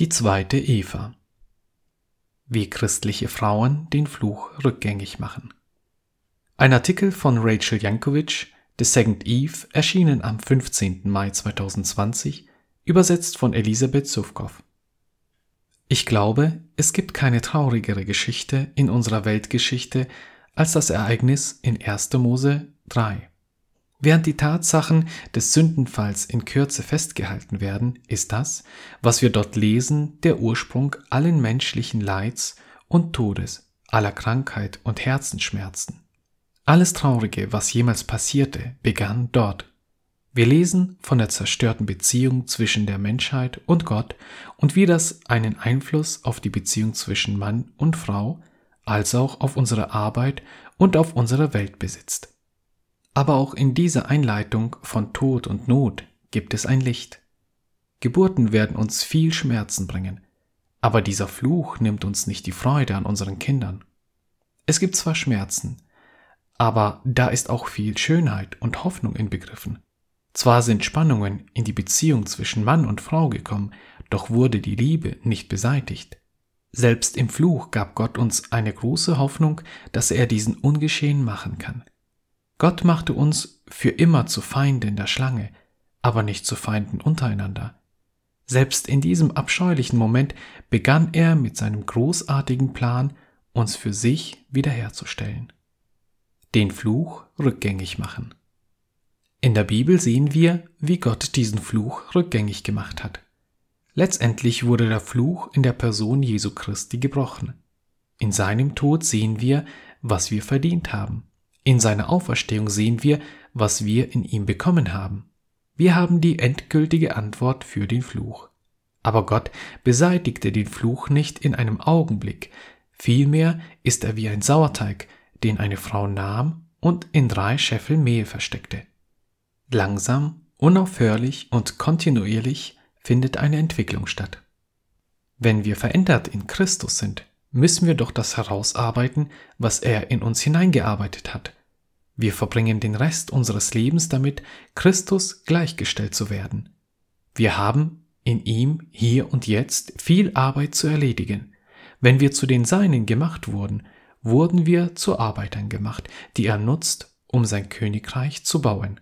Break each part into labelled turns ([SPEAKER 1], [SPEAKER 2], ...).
[SPEAKER 1] Die zweite Eva. Wie christliche Frauen den Fluch rückgängig machen. Ein Artikel von Rachel Jankovic, The Second Eve, erschienen am 15. Mai 2020, übersetzt von Elisabeth Sufkow. Ich glaube, es gibt keine traurigere Geschichte in unserer Weltgeschichte als das Ereignis in 1. Mose 3. Während die Tatsachen des Sündenfalls in Kürze festgehalten werden, ist das, was wir dort lesen, der Ursprung allen menschlichen Leids und Todes, aller Krankheit und Herzensschmerzen. Alles Traurige, was jemals passierte, begann dort. Wir lesen von der zerstörten Beziehung zwischen der Menschheit und Gott und wie das einen Einfluss auf die Beziehung zwischen Mann und Frau, als auch auf unsere Arbeit und auf unsere Welt besitzt. Aber auch in dieser Einleitung von Tod und Not gibt es ein Licht. Geburten werden uns viel Schmerzen bringen, aber dieser Fluch nimmt uns nicht die Freude an unseren Kindern. Es gibt zwar Schmerzen, aber da ist auch viel Schönheit und Hoffnung inbegriffen. Zwar sind Spannungen in die Beziehung zwischen Mann und Frau gekommen, doch wurde die Liebe nicht beseitigt. Selbst im Fluch gab Gott uns eine große Hoffnung, dass er diesen ungeschehen machen kann. Gott machte uns für immer zu Feinden der Schlange, aber nicht zu Feinden untereinander. Selbst in diesem abscheulichen Moment begann er mit seinem großartigen Plan, uns für sich wiederherzustellen. Den Fluch rückgängig machen. In der Bibel sehen wir, wie Gott diesen Fluch rückgängig gemacht hat. Letztendlich wurde der Fluch in der Person Jesu Christi gebrochen. In seinem Tod sehen wir, was wir verdient haben. In seiner Auferstehung sehen wir, was wir in ihm bekommen haben. Wir haben die endgültige Antwort für den Fluch. Aber Gott beseitigte den Fluch nicht in einem Augenblick, vielmehr ist er wie ein Sauerteig, den eine Frau nahm und in drei Scheffel Mehl versteckte. Langsam, unaufhörlich und kontinuierlich findet eine Entwicklung statt. Wenn wir verändert in Christus sind, müssen wir doch das herausarbeiten, was er in uns hineingearbeitet hat. Wir verbringen den Rest unseres Lebens damit, Christus gleichgestellt zu werden. Wir haben in ihm hier und jetzt viel Arbeit zu erledigen. Wenn wir zu den Seinen gemacht wurden, wurden wir zu Arbeitern gemacht, die er nutzt, um sein Königreich zu bauen.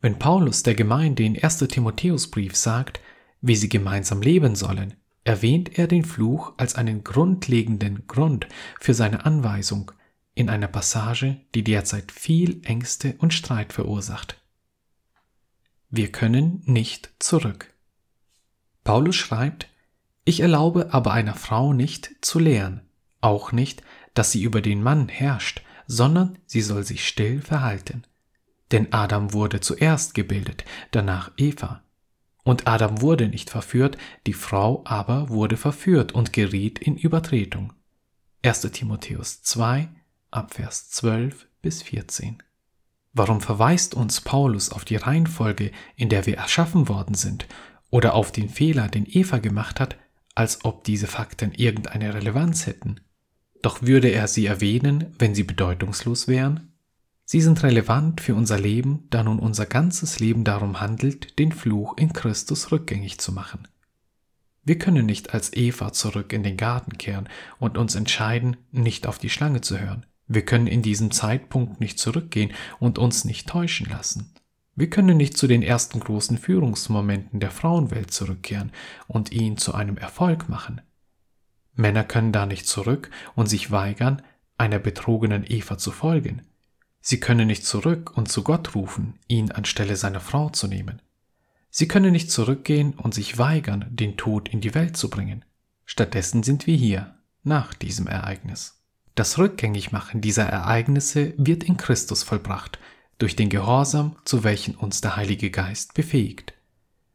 [SPEAKER 1] Wenn Paulus der Gemeinde in 1. Timotheusbrief sagt, wie sie gemeinsam leben sollen, erwähnt er den Fluch als einen grundlegenden Grund für seine Anweisung in einer Passage, die derzeit viel Ängste und Streit verursacht. Wir können nicht zurück. Paulus schreibt, ich erlaube aber einer Frau nicht zu lehren, auch nicht, dass sie über den Mann herrscht, sondern sie soll sich still verhalten. Denn Adam wurde zuerst gebildet, danach Eva. Und Adam wurde nicht verführt, die Frau aber wurde verführt und geriet in Übertretung. 1. Timotheus 2, Abvers 12 bis 14. Warum verweist uns Paulus auf die Reihenfolge, in der wir erschaffen worden sind, oder auf den Fehler, den Eva gemacht hat, als ob diese Fakten irgendeine Relevanz hätten? Doch würde er sie erwähnen, wenn sie bedeutungslos wären? Sie sind relevant für unser Leben, da nun unser ganzes Leben darum handelt, den Fluch in Christus rückgängig zu machen. Wir können nicht als Eva zurück in den Garten kehren und uns entscheiden, nicht auf die Schlange zu hören. Wir können in diesem Zeitpunkt nicht zurückgehen und uns nicht täuschen lassen. Wir können nicht zu den ersten großen Führungsmomenten der Frauenwelt zurückkehren und ihn zu einem Erfolg machen. Männer können da nicht zurück und sich weigern, einer betrogenen Eva zu folgen. Sie können nicht zurück und zu Gott rufen, ihn anstelle seiner Frau zu nehmen. Sie können nicht zurückgehen und sich weigern, den Tod in die Welt zu bringen. Stattdessen sind wir hier, nach diesem Ereignis. Das Rückgängigmachen dieser Ereignisse wird in Christus vollbracht, durch den Gehorsam, zu welchen uns der Heilige Geist befähigt.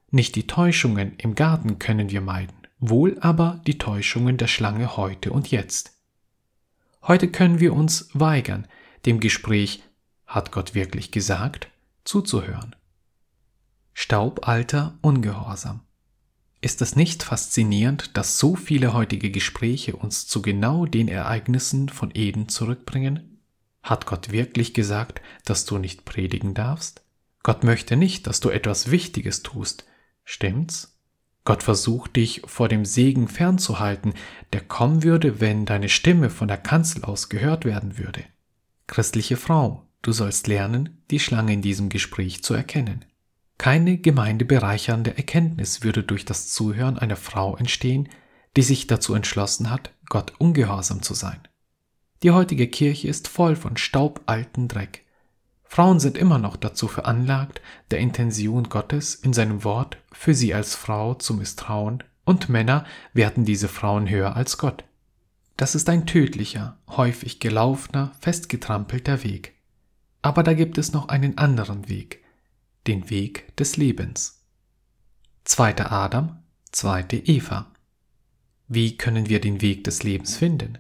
[SPEAKER 1] Nicht die Täuschungen im Garten können wir meiden, wohl aber die Täuschungen der Schlange heute und jetzt. Heute können wir uns weigern, dem Gespräch Hat Gott wirklich gesagt? zuzuhören. Staubalter Ungehorsam. Ist es nicht faszinierend, dass so viele heutige Gespräche uns zu genau den Ereignissen von Eden zurückbringen? Hat Gott wirklich gesagt, dass du nicht predigen darfst? Gott möchte nicht, dass du etwas Wichtiges tust. Stimmt's? Gott versucht dich vor dem Segen fernzuhalten, der kommen würde, wenn deine Stimme von der Kanzel aus gehört werden würde. Christliche Frau, du sollst lernen, die Schlange in diesem Gespräch zu erkennen. Keine gemeindebereichernde Erkenntnis würde durch das Zuhören einer Frau entstehen, die sich dazu entschlossen hat, Gott ungehorsam zu sein. Die heutige Kirche ist voll von staubalten Dreck. Frauen sind immer noch dazu veranlagt, der Intention Gottes in seinem Wort für sie als Frau zu misstrauen, und Männer werten diese Frauen höher als Gott. Das ist ein tödlicher, häufig gelaufener, festgetrampelter Weg. Aber da gibt es noch einen anderen Weg, den Weg des Lebens. Zweiter Adam, zweite Eva. Wie können wir den Weg des Lebens finden?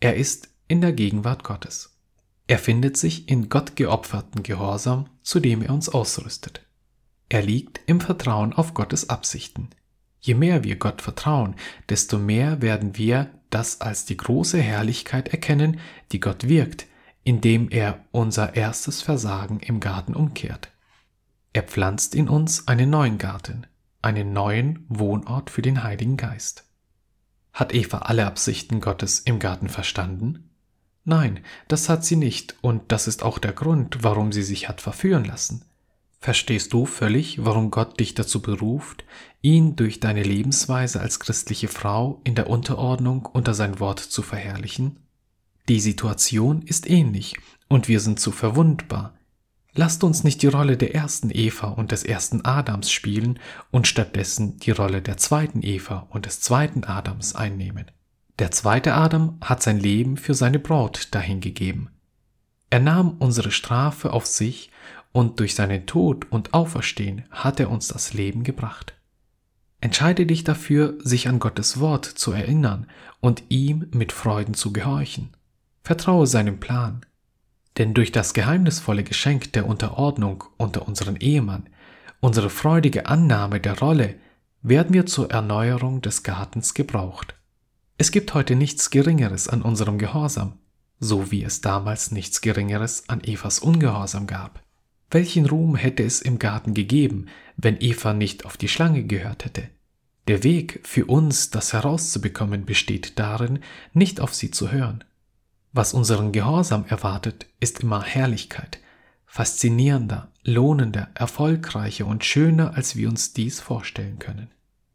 [SPEAKER 1] Er ist in der Gegenwart Gottes. Er findet sich in Gott geopferten Gehorsam, zu dem er uns ausrüstet. Er liegt im Vertrauen auf Gottes Absichten. Je mehr wir Gott vertrauen, desto mehr werden wir das als die große Herrlichkeit erkennen, die Gott wirkt, indem er unser erstes Versagen im Garten umkehrt. Er pflanzt in uns einen neuen Garten, einen neuen Wohnort für den Heiligen Geist. Hat Eva alle Absichten Gottes im Garten verstanden? Nein, das hat sie nicht, und das ist auch der Grund, warum sie sich hat verführen lassen. Verstehst du völlig, warum Gott dich dazu beruft, ihn durch deine Lebensweise als christliche Frau in der Unterordnung unter sein Wort zu verherrlichen? Die Situation ist ähnlich, und wir sind zu verwundbar, Lasst uns nicht die Rolle der ersten Eva und des ersten Adams spielen und stattdessen die Rolle der zweiten Eva und des zweiten Adams einnehmen. Der zweite Adam hat sein Leben für seine Braut dahingegeben. Er nahm unsere Strafe auf sich und durch seinen Tod und Auferstehen hat er uns das Leben gebracht. Entscheide dich dafür, sich an Gottes Wort zu erinnern und ihm mit Freuden zu gehorchen. Vertraue seinem Plan. Denn durch das geheimnisvolle Geschenk der Unterordnung unter unseren Ehemann, unsere freudige Annahme der Rolle, werden wir zur Erneuerung des Gartens gebraucht. Es gibt heute nichts Geringeres an unserem Gehorsam, so wie es damals nichts Geringeres an Evas Ungehorsam gab. Welchen Ruhm hätte es im Garten gegeben, wenn Eva nicht auf die Schlange gehört hätte? Der Weg für uns, das herauszubekommen, besteht darin, nicht auf sie zu hören. Was unseren Gehorsam erwartet, ist immer Herrlichkeit, faszinierender, lohnender, erfolgreicher und schöner, als wir uns dies vorstellen können.